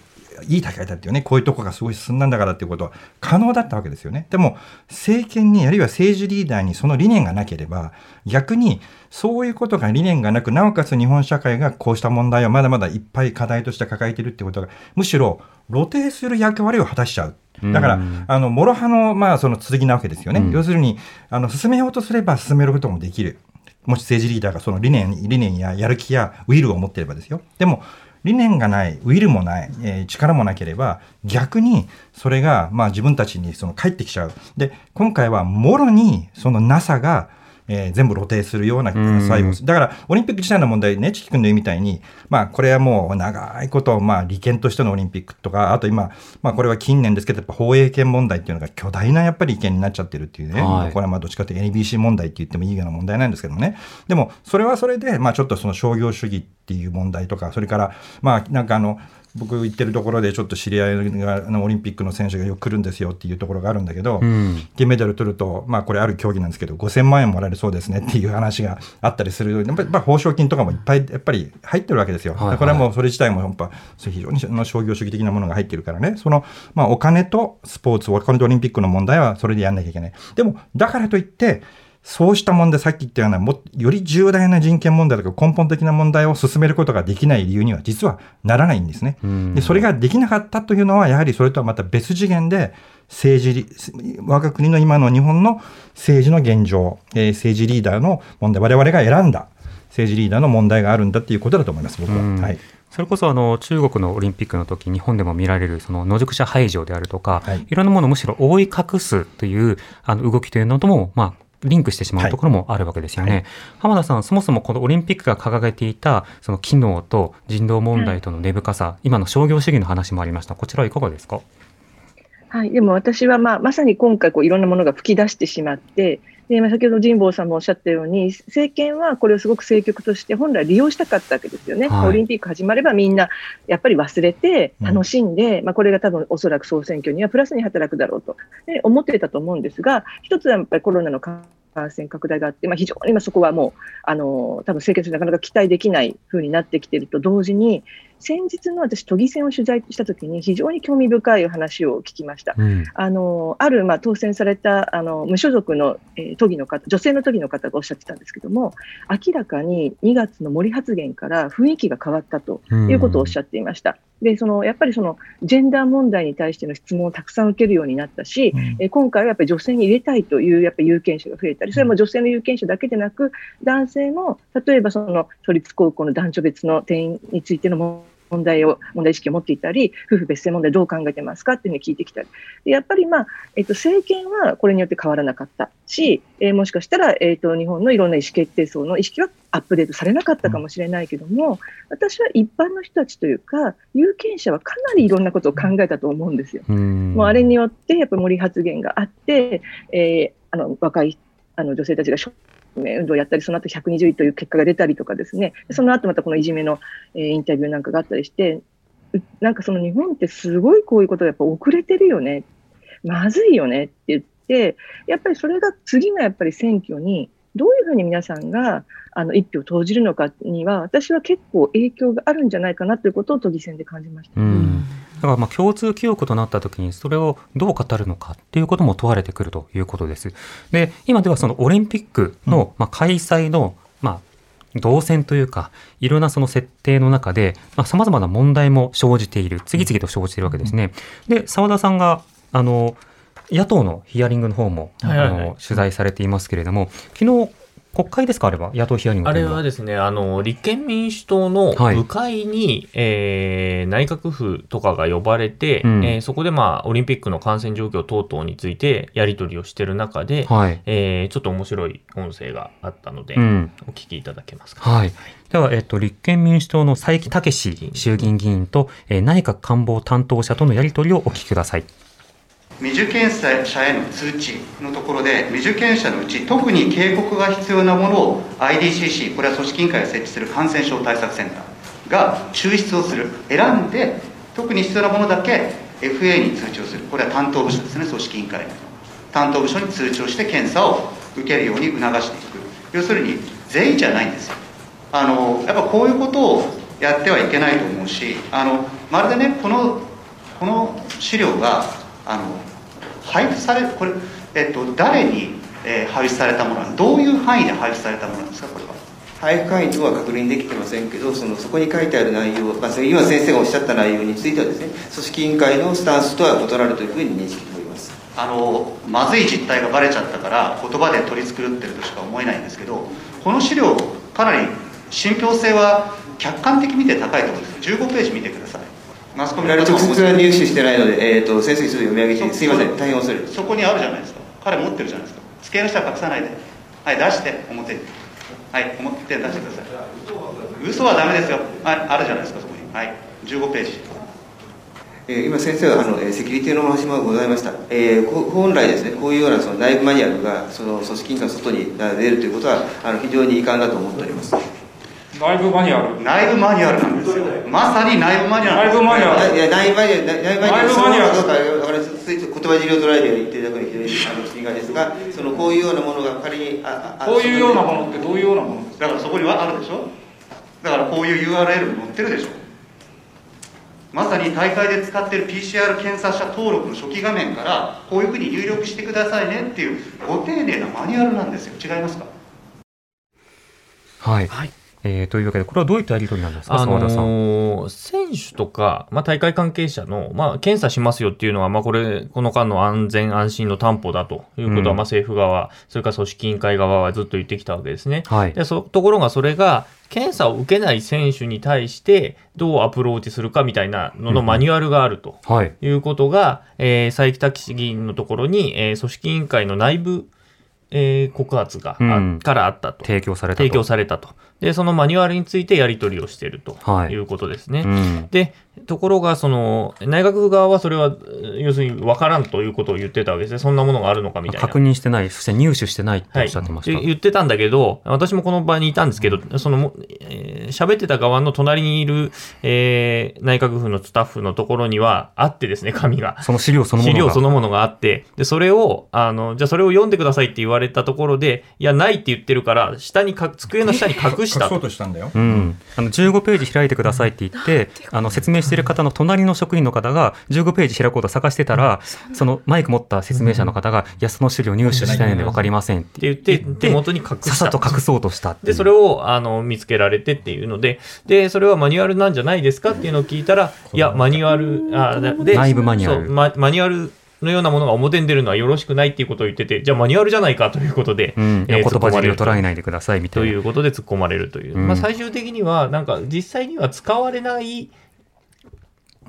いい大会だっていうね、こういうとこがすごい進んだんだからっていうことは可能だったわけですよね。でも、政権に、あるいは政治リーダーにその理念がなければ、逆に、そういうことが理念がなく、なおかつ日本社会がこうした問題をまだまだいっぱい課題として抱えているってことが、むしろ露呈する役割を果たしちゃう。だからうん、あの、諸刃の、まあ、その剣なわけですよね。うん要するに、あの、進めようとすれば進めることもできる。もし政治リーダーがその理念、理念ややる気やウィルを持っていればですよ。でも、理念がない、ウィルもない、えー力もなければ、逆にそれが、まあ自分たちにその返ってきちゃう。で、今回はもろにその NASA が、えー全部露呈するようなだからオリンピック自体の問題ね、チキ君の言うみたいに、まあこれはもう長いこと、まあ利権としてのオリンピックとか、あと今、まあこれは近年ですけど、やっぱ放映権問題っていうのが巨大なやっぱり意見になっちゃってるっていうね、はい。これはまあどっちかというと NBC 問題って言ってもいいような問題なんですけどもね。でも、それはそれで、まあちょっとその商業主義っていう問題とか、それから、まあなんかあの、僕行ってるところでちょっと知り合いがオリンピックの選手がよく来るんですよっていうところがあるんだけど、うん金メダル取ると、まあこれある競技なんですけど、5000万円もらえるそうですねっていう話があったりする。やっぱりやっぱ報奨金とかもいっぱいやっぱり入ってるわけですよ。はいはいこれはもうそれ自体もやっぱ非常に商業主義的なものが入ってるからね。その、まあお金とスポーツ、お金とオリンピックの問題はそれでやんなきゃいけない。でも、だからといって、そうした問題、さっき言ったような、もより重大な人権問題とか根本的な問題を進めることができない理由には実はならないんですね。うんでそれができなかったというのは、やはりそれとはまた別次元で、政治リ、我が国の今の日本の政治の現状、えー政治リーダーの問題、我々が選んだ政治リーダーの問題があるんだっていうことだと思います、僕は。うんはい。それこそあの中国のオリンピックの時日本でも見られるその野宿者排除であるとか、はいい、ろんなものをむしろ覆い隠すというあの動きというのとも、まあ、リンクしてしまうところもあるわけですよね。はい浜田さん、そもそもこのオリンピックが掲げていたその機能と人道問題との根深さ、今の商業主義の話もありました。こちらはいかがですか？はい、でも私は、まあ、まさに今回こういろんなものが吹き出してしまってでまあ先ほど神保さんもおっしゃったように、政権はこれをすごく政局として本来利用したかったわけですよね。はいオリンピック始まればみんなやっぱり忘れて、楽しんで、まあ、これが多分おそらく総選挙にはプラスに働くだろうと、で思っていたと思うんですが、一つはやっぱりコロナの感染拡大があって、まあ、非常に今そこはもう、あの多分政権としてなかなか期待できない風になってきていると同時に、先日の私、都議選を取材したときに、非常に興味深い話を聞きました。うんあのある、まあ、当選されたあの無所属の、えー都議の方、女性の都議の方がおっしゃってたんですけども、明らかに2月の森発言から雰囲気が変わったということをおっしゃっていました。でそのやっぱりそのジェンダー問題に対しての質問をたくさん受けるようになったし、えー今回はやっぱり女性に入れたいというやっぱり有権者が増えたり、それも女性の有権者だけでなく、男性も例えばその都立高校の男女別の定員についての問問題を、問題意識を持っていたり、夫婦別姓問題どう考えてますかっていうふうに聞いてきたり。でやっぱりまあ、えっと、政権はこれによって変わらなかったし、えーもしかしたら、えっと、日本のいろんな意思決定層の意識はアップデートされなかったかもしれないけども、私は一般の人たちというか、有権者はかなりいろんなことを考えたと思うんですよ。うんもうあれによって、やっぱり森発言があって、えーあの若いあの女性たちが運動やったり、その後120位という結果が出たりとかですね、その後またこのいじめの、えーインタビューなんかがあったりして、なんかその日本ってすごいこういうことがやっぱ遅れてるよね、まずいよねって言って、やっぱりそれが次のやっぱり選挙に、どういうふうに皆さんがあの一票を投じるのかには、私は結構影響があるんじゃないかなということを都議選で感じました。うんだからまあ共通記憶となった時にそれをどう語るのかっていうことも問われてくるということです。で、今ではそのオリンピックのまあ開催のまあ動線というか、いろんなその設定の中で、まあ、様々な問題も生じている、次々と生じているわけですね。で、澤田さんが、あの、野党のヒアリングの方も、はいはいはいあの取材されていますけれども、昨日、国会ですか？あれば、野党ヒアリングあれはですね、あの、立憲民主党のはい部会に、えー内閣府とかが呼ばれて、うんえーそこでまあ、オリンピックの感染状況等々についてやり取りをしている中で、はい。えーちょっと面白い音声があったので、うん。お聞きいただけますか？はい。では、えっと、立憲民主党の佐伯武史衆議院議員と、えー内閣官房担当者とのやり取りをお聞きください。未受験者への通知のところで、未受験者のうち、特に警告が必要なものを IDCC、これは組織委員会が設置する感染症対策センターが抽出をする、選んで、特に必要なものだけ FA に通知をする、これは担当部署ですね、組織委員会の。担当部署に通知をして検査を受けるように促していく。要するに、全員じゃないんですよ。あのやっぱこういうことをやってはいけないと思うし、あのまるでね、このこの資料があの配布される、これ、えっと、誰に、えー配布されたものどういう範囲で配布されたものなんですか、これは。配布会員とは確認できてませんけど、そのそこに書いてある内容、まあ、今先生がおっしゃった内容についてはですね、組織委員会のスタンスとは異なるというふうに認識しております。あのまずい実態がバレちゃったから、言葉で取り繕ってるとしか思えないんですけど、この資料、かなり信憑性は客観的に見て高いと思うんですよ、15ページ見てください。マスコミの直接は入手してないので、えー、と先生、一度読み上げて、すいません、大変恐れ入ります。そこにあるじゃないですか。彼持ってるじゃないですか。机の下は隠さないで。はい出して表にはい表に出してください。嘘はダメですよ。はいあるじゃないですかそこに。はい15ページ。えー今先生はあの、えーセキュリティのお話もございました、えーこ本来ですねこういうようなその内部マニュアルがその組織委員会の外にあ出るということはあの非常に遺憾だと思っております内部マニュアル。内部マニュアルなんですよ。まさに内部マニュアル。内部マニュアル。いや内部マニュアル。内内部マニュアル。内部マニュアル。そのものかどうかわから言葉尻を捉えて言ってい。ただくに非常にあの心外ですがそのこうい。うようなものが仮にあああこういうようなものってどういうようなものですだからそこにはあるでしょ？だからこういう URL 載ってるでしょ？まさに大会で使ってる PCR 検査者登録の初期画面からこういうふうに入力してくださいねっていうご丁寧なマニュアルなんですよ。違いますか？はい。はいえーというわけで、これはどういったやり取りなんですか、あ。のー選手とか、まあ、大会関係者の、まあ、検査しますよっていうのは、まあ、これ、この間の安全安心の担保だということは、うんまあ、政府側、それから組織委員会側はずっと言ってきたわけですね。はい。でそところがそれが、検査を受けない選手に対して、どうアプローチするかみたいなののマニュアルがあると。はい。いうことが、えー、佐伯武議員のところに、えー組織委員会の内部、えー告発が、あうんからあったと。提供されたと。提供されたと。で、そのマニュアルについてやり取りをしているとはいいうことですね。うん。で、ところが、その、内閣府側はそれは、要するに分からんということを言ってたわけですね。そんなものがあるのかみたいな。確認してない、そして入手してない。っておっしゃってました。はい、言ってたんだけど、私もこの場にい。たんですけど、その、えー、喋ってた側の隣にい。る、えー、内閣府のスタッフのところにはあってですね、紙が。その資料そのものが。資料そのものがあって、で、それを、あの、じゃあそれを読んでください。って言われたところで、い。や、ない。って言ってるから、下にか、机の下に隠した。隠そうとしたんだよ。うん。あの、15ページ開い。てください。って言って、あの、説明している方の隣の職員の方が15ページ開こうと探してたら、そのマイク持った説明者の方が、いや、その資料入手したいので分かりませんって言って、手元に隠した。ささと隠そうとしたで、それを、あの、見つけられてっていうので、で、それはマニュアルなんじゃないですかっていうのを聞いたら、いや、マニュアル、あで、内部マニュアル。ママニュアルのようなものが表に出るのはよろしくないっていうことを言ってて、じゃあマニュアルじゃないかということで、うん、えー、言葉尻を捉えないでくださいみたいな。ということで突っ込まれるという。うん、まあ最終的には、なんか実際には使われない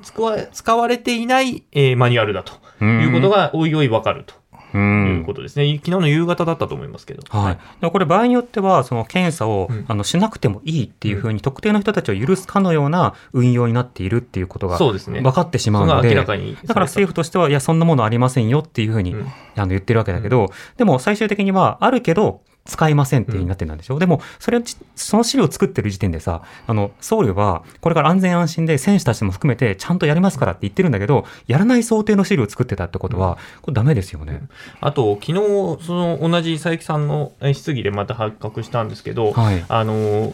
使わ使われていない、えー、マニュアルだと。いうことがおいおいわかると。いうことですね、昨日の夕方だったと思いますけど、はい、はい、これ、場合によっては、その検査を、うん、あのしなくてもいいっていうふうに、特定の人たちを許すかのような運用になっているっていうことが分かってしまうので、ね、だから政府としては、いや、そんなものありませんよっていうふうに、うん、あの言ってるわけだけど、でも最終的には、あるけど、使いませんってなってるんでしょ、うん、でも、それ、その資料を作ってる時点でさ、あの、総理は、これから安全安心で選手たちも含めて、ちゃんとやりますからって言ってるんだけど、やらない想定の資料を作ってたってことは、これダメですよね。あと、昨日、その、同じ佐伯さんの質疑でまた発覚したんですけど、はい、あの、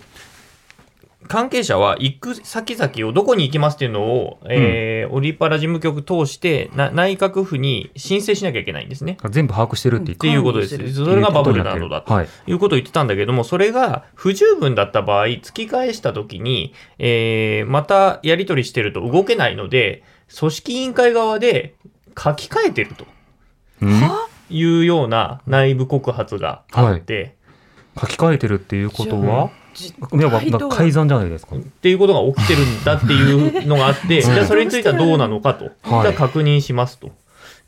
関係者は行く先々をどこに行きますっていうのを、うん、えー、オリパラ事務局通してな内閣府に申請しなきゃいけないんですね。全部把握してるって言っていうことです。それがバブルなのだと。い。うことを言ってたんだけども、それが不十分だった場合、突き返したときに、えー、またやり取りしてると動けないので、組織委員会側で書き換えてると。いうような内部告発があって、はい、書き換えてるっていうことは？いわば改ざんじゃないですか。っていうことが起きてるんだっていうのがあって、じゃあそれについてはどうなのかと、じゃあ確認しますと。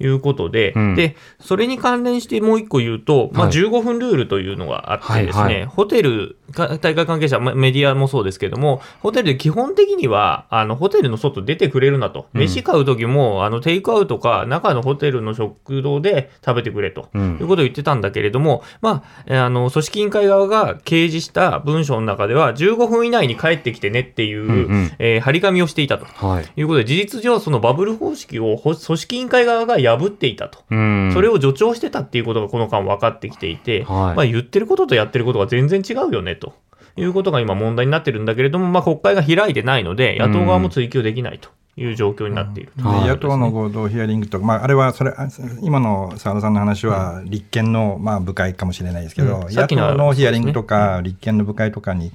いうことで、うん、で、それに関連してもう一個言うと、まあ、15分ルールというのがあってですね、はいはい。はい、ホテル、大会関係者、メディアもそうですけども、ホテルで基本的には、あの、ホテルの外出てくれるなと。飯買う時も、あの、テイクアウトか、中のホテルの食堂で食べてくれと、いうことを言ってたんだけれども、まあ、あの、組織委員会側が掲示した文章の中では、15分以内に帰ってきてねっていう、うんうん、えー、張り紙をしていたと、はい、いうことで、事実上、そのバブル方式を組織委員会側が破っていたと、それを助長してたっていうことがこの間分かってきていて、はい、まあ、言ってることとやってることが全然違うよねと。いうことが今問題になってるんだけれども、まあ、国会が開いてないので、野党側も追及できないと。いう状況になっている、うん、野党の合同ヒアリングとか、まあ、あれはそれ今の澤田さんの話は立憲のまあ部会かもしれないですけど、うん、野党のヒアリングとか、立憲の部会とかに、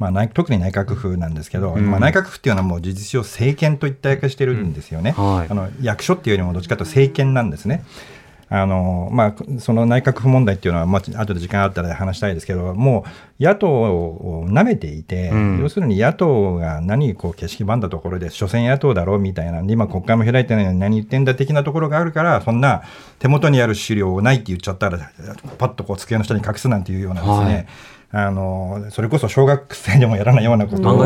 まあ、特に内閣府なんですけど、うん、まあ、内閣府っていうのはもう事実上政権と一体化してるんですよね、はい、あの役所っていうよりもどっちかというと政権なんですね。あのまあ、その内閣府問題っていうのは、まあ後で時間あったら話したいですけど、もう野党を舐めていて、うん、要するに野党が何こう景色ばんだところで、所詮野党だろうみたいな、今、国会も開いてないのに何言ってんだ的なところがあるから、そんな手元にある資料ないって言っちゃったら、パッとこう机の下に隠すなんていうようなですね、はいあのそれこそ小学生でもやらないようなことを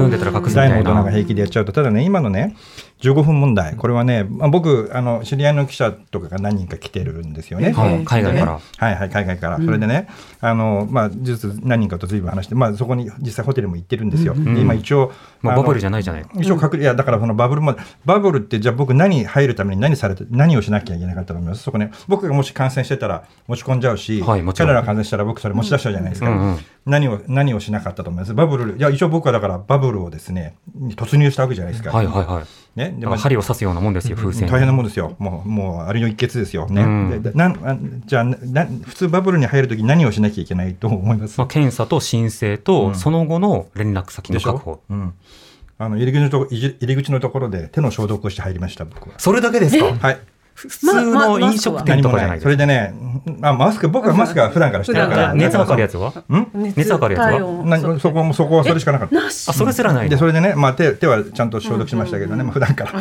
大の大人が平気でやっちゃうと。ただね今のね15分問題、これはね、まあ、僕あの、知り合いの記者とかが何人か来てるんですよね、はい、海外から。はいはい、海外から、それでね、あのまあ、実何人かとずいぶん話して、まあ、そこに実際ホテルも行ってるんですよ、今、一応、まあ、バブルじゃないじゃない。一応確、いやだからそのバブルも、バブルって、じゃあ僕、何入るために何されて、何をしなきゃいけなかったと思います、そこね、僕がもし感染してたら持ち込んじゃうし、はい、彼らが感染したら僕、それ持ち出しちゃうじゃないですか、うんうん、何を何をしなかったと思います、バブル、いや、一応僕はだから、バブルをですね、突入したわけじゃないですか。はいはいはいね、でまあ、針を刺すようなもんですよ、風船。大変なもんですよ、もう、もうあれの一決ですよ、ね、うん、でなんじゃあな、普通バブルに入るとき、何をしなきゃいけないと思います、まあ、検査と申請と、その後の連絡先の確保。うん、あの入り口のと入り口のところで手の消毒をして入りました、僕は。それだけですか？はい普通の飲食店とかじゃないそれでね、あマスク、僕はマスクは普段からしてるから。熱測るやつは。ん？熱測るやつは？そこも、そこはそれしかなかった。あ、それすらないで、それでね、まあ手、手はちゃんと消毒しましたけどね、まあ普段から。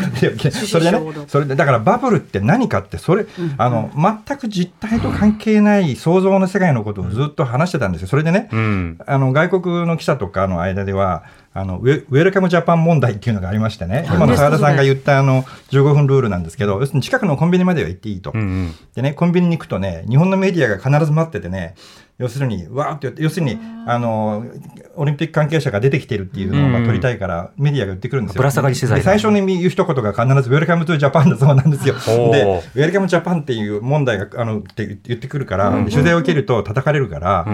それでね、それで、だからバブルって何かって、それ、あの、全く実態と関係ない想像の世界のことをずっと話してたんですよ。それでね、あの、外国の記者とかの間では、あのウェウェルカムジャパン問題っていうのがありましてね、はい。今の澤田さんが言ったあの15分ルールなんですけど、要するに近くのコンビニまでは行っていいと。うんうん。でね、コンビニに行くとね、日本のメディアが必ず待っててね、要するに、わーって言って、要するに、あの、オリンピック関係者が出てきてるっていうのをまあうん撮りたいから、メディアが言ってくるんですよ。ぶら下がり取材で最初に言う一言が必ず、 Welcome to Japan だそうなんですよ。で、 Welcome Japan っていう問題が、あの、って言ってくるから、取材を受けると叩かれるから、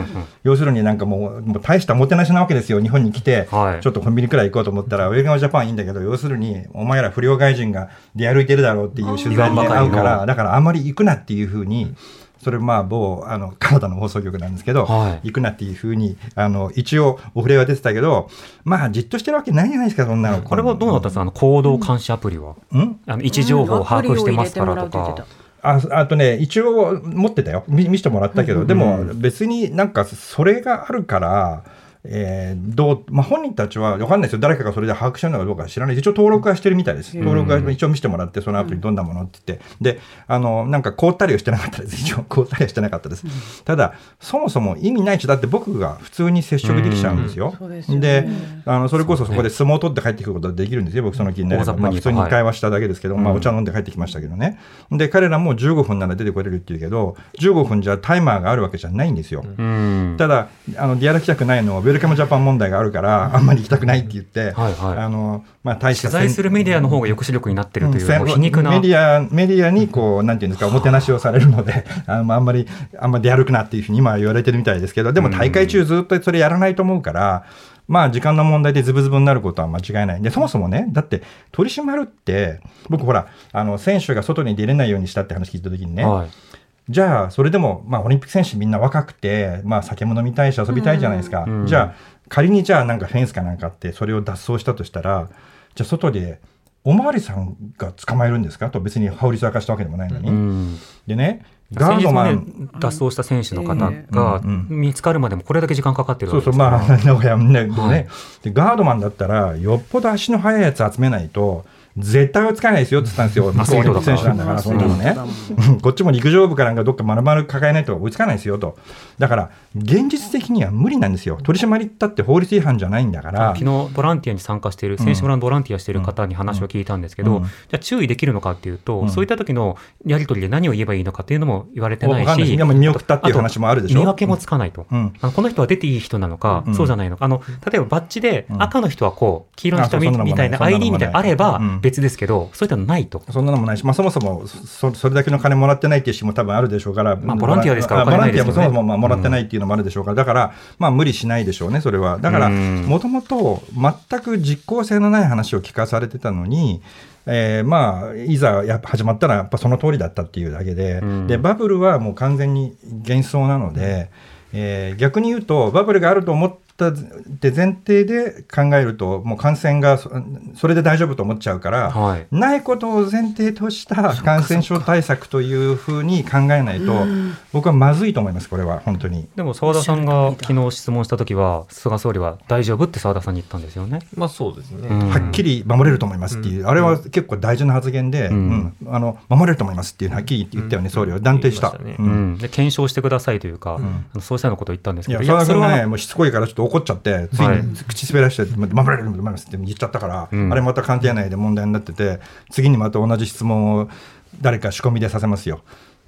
要するになんかもう、もう大したもてなしなわけですよ。日本に来て、はい。ちょっとコンビニくらい行こうと思ったら、 Welcome Japan いいんだけど、要するに、お前ら不良外人が出歩いてるだろうっていう取材に合うから、だからあんまり行くなっていうふうに、それまあ某あのカナダの放送局なんですけど、はい。行くなっていうふうにあの一応お触れは出てたけどまあじっとしてるわけないじゃないですかそんなの。これはどうなったんですか？あの行動監視アプリは。うん？あの位置情報を把握してますからとか。ああとね一応持ってたよ。見見せてもらったけど、でも別になんかそれがあるからえーどうまあ、本人たちは分かんないですよ、誰かがそれで把握してるのかどうか知らない。一応登録はしてるみたいです、登録は一応見せてもらって、そのアプリどんなものって。言って、であのなんか凍ったりはしてなかったです、一応凍ったりはしてなかったです、ただ、そもそも意味ないし、だって僕が普通に接触できちゃうんですよ、であのそれこそそこで相撲を取って帰ってくることができるんですよ、僕、その気になれば、まあ、普通に会話しただけですけど、まあ、うんお茶飲んで帰ってきましたけどね、で彼らも15分なら出てこれるっていうけど、15分じゃタイマーがあるわけじゃないんですよ。うん。ただあの、ディアラ来たくないのは、ウェルカムジャパン問題があるから、あんまり行きたくないって言って、はいはいあのまあ、大した取材するメディアの方が抑止力になってるという、うん皮肉な。メディアメディアにこう、なんていうんですか、おもてなしをされるので、あのあんまり、あんまり出歩くなっていうふうに今は言われてるみたいですけど、でも大会中、ずっとそれやらないと思うから、まあ、時間の問題でズブズブになることは間違いない。で、そもそもね、だって、取り締まるって、僕、ほら、あの選手が外に出れないようにしたって話聞いたときにね、はい。じゃあ、それでも、まあ、オリンピック選手みんな若くて、まあ、酒も飲みたいし遊びたいじゃないですか。うん。じゃあ、仮にじゃあ、なんかフェンスかなんかあって、それを脱走したとしたら、じゃあ、外で、おまわりさんが捕まえるんですか？と別に法律明かしたわけでもないのに。うん。でね、ガードマン、脱走した選手の方が見つかるまでもこれだけ時間かかってるそうそう、わけですよまあ、名古屋ね、ではい。ねで、ガードマンだったら、よっぽど足の速いやつ集めないと、絶対追いつかないですよって言ったんですよ、アスリートだか。ら選手なんだから、そんなのね。こっちも陸上部かなんかどっか丸々抱えないと追いつかないですよと。だから、現実的には無理なんですよ。取り締まりったって法律違反じゃないんだから。昨日ボランティアに参加している選手村のボランティアしている方に話を聞いたんですけど、うん。じゃあ注意できるのかっていうと、うん。そういった時のやり取りで何を言えばいいのかっていうのも言われてないし、でも見送ったっていう話もあるでしょ？見分けもつかないと、うん。あのこの人は出ていい人なのか、うん。そうじゃないのか。あの例えばバッジでうん。赤の人はこう黄色の人み,、たいな ID みたいなのあればうん別ですけど、そういったのないと。そんなのもないし、まあ、そもそもそそれだけの金もらってないっていう人も多分あるでしょうから、まあボランティアですからボランティアもそもそもまあもらってないっていうのもあるでしょうから、だから、まあ、無理しないでしょうね、それは。だから、うん。もともと全く実効性のない話を聞かされてたのに、えーまあ、いざやっぱ始まったら、やっぱその通りだったっていうだけで、うん。でバブルはもう完全に幻想なので、えー逆に言うと、バブルがあると思ったって前提で考えると、もう感染がそそれで大丈夫と思っちゃうから、はい。ないことを前提とした感染症対策というふうに考えないと、僕はまずいと思います、これは、本当に。でも澤田さんが昨日質問した時は菅総理は大丈夫って澤田さんに言ったんですよね。まあそうですね。うん。はっきり守れると思いますっていう、あれは結構大事な発言で、うん。あの守れると思いますっていうのははっきり言ったよね、総理は断定した。で検証してくださいというか、そうしたようなことを言ったんですいや、けど、澤田君がね、はもうしつこいからちょっと怒っちゃって、ついはいに口滑らして、守れると思いますって言っちゃったから、うんあれまた官邸内で問題になってて、次にまた同じ質問を誰か仕込みでさせますよ。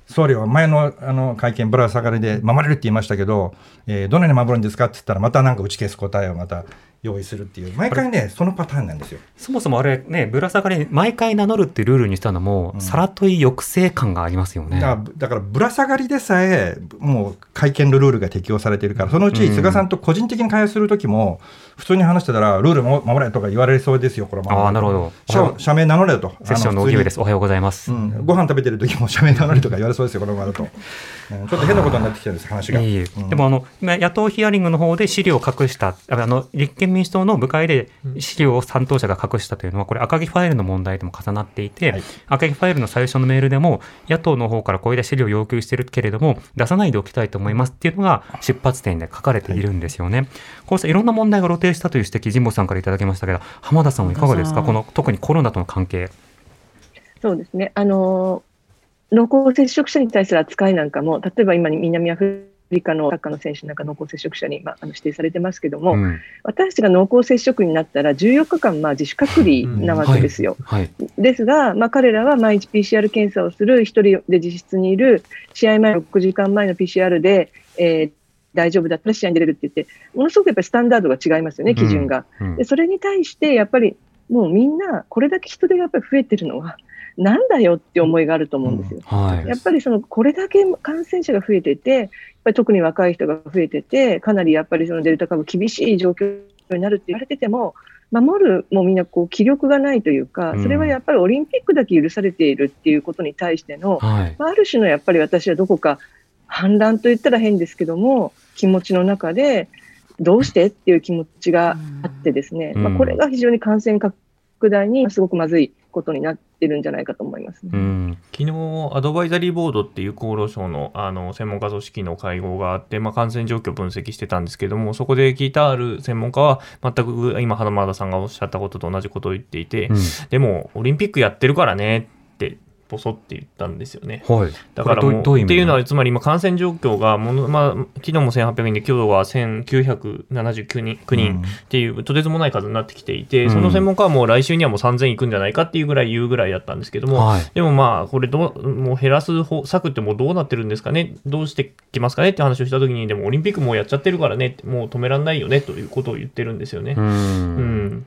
総理は前のあの会見、ぶら下がりで守れるって言いましたけど、えーどのように守るんですかって言ったら、またなんか打ち消す答えをまた用意するっていう、毎回ね、そのパターンなんですよ。そもそもあれね、ぶら下がり毎回名乗るっていうルールにしたのも、さらとい抑制感がありますよね。だからぶら下がりでさえもう会見のルールが適用されているからそのうちうん菅さんと個人的に会話する時も普通に話してたらルールも守れとか言われそうですよこれああ、なるほど。社社名名乗れと。セッションの荻上です。おはようございます。うん、ご飯食べてる時も社名名乗れとか言われそうですよこのままだと、うん。ちょっと変なことになってきてるんです話が、でもあの今野党ヒアリングの方で資料を隠したあの立憲民主党の部会で資料を担当者が隠したというのはこれ赤木ファイルの問題とも重なっていて、はい赤木ファイルの最初のメールでも野党の方からこういった資料を要求してるけれども出さないでおきたいと思いますっていうのが出発点で書かれているんですよね。こうしたいろんな問題が露呈したという指摘神保さんからいただきましたけど浜田さんはいかがですか？この特にコロナとの関係。そうですね。あの、濃厚接触者に対する扱いなんかも、例えば今、南アフリカのサッカーの選手なんか濃厚接触者に、まあ、あの指定されてますけども、うん私たちが濃厚接触になったら14日間、まあ、自主隔離なわけですよ。はい。ですが、まあ、彼らは毎日 PCR 検査をする、一人で自室にいる、試合前6時間前の PCR で、えー大丈夫だったら試合に出れるって言って、ものすごくやっぱりスタンダードが違いますよね、基準が。うんでそれに対して、やっぱりもうみんな、これだけ人手がやっぱり増えてるのは、なんだよって思いがあると思うんですよ。はい。やっぱりそのこれだけ感染者が増えてて、やっぱり特に若い人が増えてて、かなりやっぱりそのデルタ株、厳しい状況になるって言われてても、守るもうみんなこう気力がないというか、それはやっぱりオリンピックだけ許されているっていうことに対しての、はい。まあある種のやっぱり私はどこか反乱と言ったら変ですけども、気持ちの中で、どうしてっていう気持ちがあってですね、うんまあ、これが非常に感染拡大にすごくまずいことになってるんじゃないかと思いますね。うん。昨日アドバイザリーボードっていう厚労省のあの専門家組織の会合があって、まあ、感染状況を分析してたんですけども、そこで聞いたある専門家は、全く今、花田さんがおっしゃったことと同じことを言っていて、うんでも、オリンピックやってるからねって、ボソって言ったんですよね。はい。だからもう、っていうのは、つまり今、感染状況がもの、まあ、昨日も1800人で、今日は1979人9人っていう、とてつもない数になってきていて、うんその専門家はもう来週にはもう3000いくんじゃないかっていうぐらい言うぐらいだったんですけども、はい。でもまあ、これどう、もう減らす方策ってもうどうなってるんですかね、どうしてきますかね？って話をしたときに、でもオリンピックもうやっちゃってるからね、もう止められないよねということを言ってるんですよね。う。うんん。うん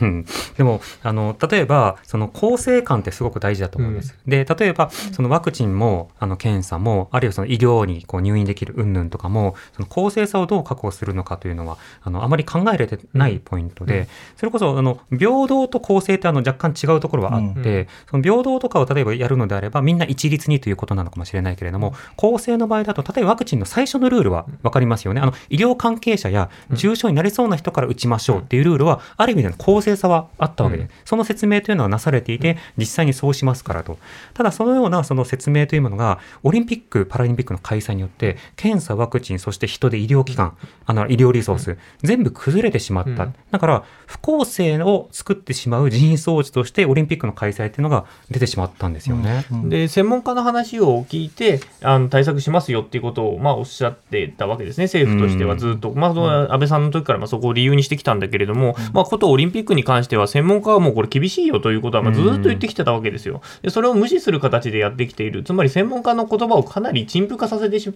でもあの例えばその構成感ってすごく大事だと思うんです。で例えばそのワクチンもあの検査もあるいはその医療にこう入院できる云々とかもその公正さをどう確保するのかというのはあのあまり考えられてないポイントで、それこそあの平等と公正ってあの若干違うところはあって、うん。その平等とかを例えばやるのであればみんな一律にということなのかもしれないけれども公正の場合だと例えばワクチンの最初のルールは分かりますよね。あの医療関係者や重症になりそうな人から打ちましょうっていうルールはある意味での公正さはあったわけで、うん。その説明というのはなされていて実際にそうしますからと。ただそのようなその説明というものがオリンピック・パラリンピックの開催によって検査ワクチンそして人で医療機関あの医療リソース全部崩れてしまった、うん。だから不公正を作ってしまう人為装置としてオリンピックの開催っていうのが出てしまったんですよね。で、専門家の話を聞いて、あの対策しますよっていうことを、まあ、おっしゃってたわけですね、政府としてはずっと。まあ、安倍さんの時からまあそこを理由にしてきたんだけれども、まあ、ことオリンピックピックに関しては、専門家はもうこれ厳しいよということは、ま、ずっと言ってきてたわけですよ。で、それを無視する形でやってきている。つまり、専門家の言葉をかなり陳腐化させてし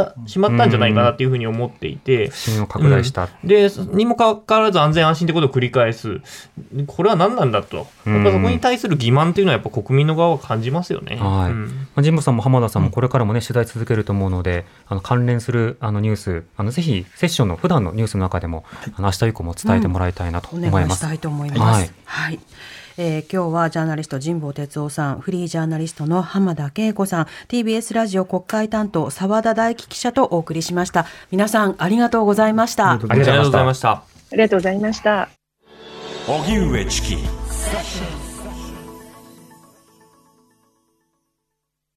ったしまったんじゃないかなっていうふうに思っていて、不信を拡大した。で、にもかかわらず安全安心ってことを繰り返す。これは何なんだと。やっぱそこに対する欺瞞っていうのはやっぱ国民の側は感じますよね。はいうんまあ、神保さんも浜田さんもこれからもね、取材続けると思うので、あの関連するあのニュース、あのぜひセッションの普段のニュースの中でも、あの明日以降も伝えてもらいたいなとお思います。願いしたいと思います。はいはい。えー今日はジャーナリスト神保哲夫さん、フリージャーナリストの浜田恵子さん、TBS ラジオ国会担当澤田大樹記者とお送りしました。皆さんありがとうございました。ありがとうございましたありがとうございました。ありがとうございました。荻上チキ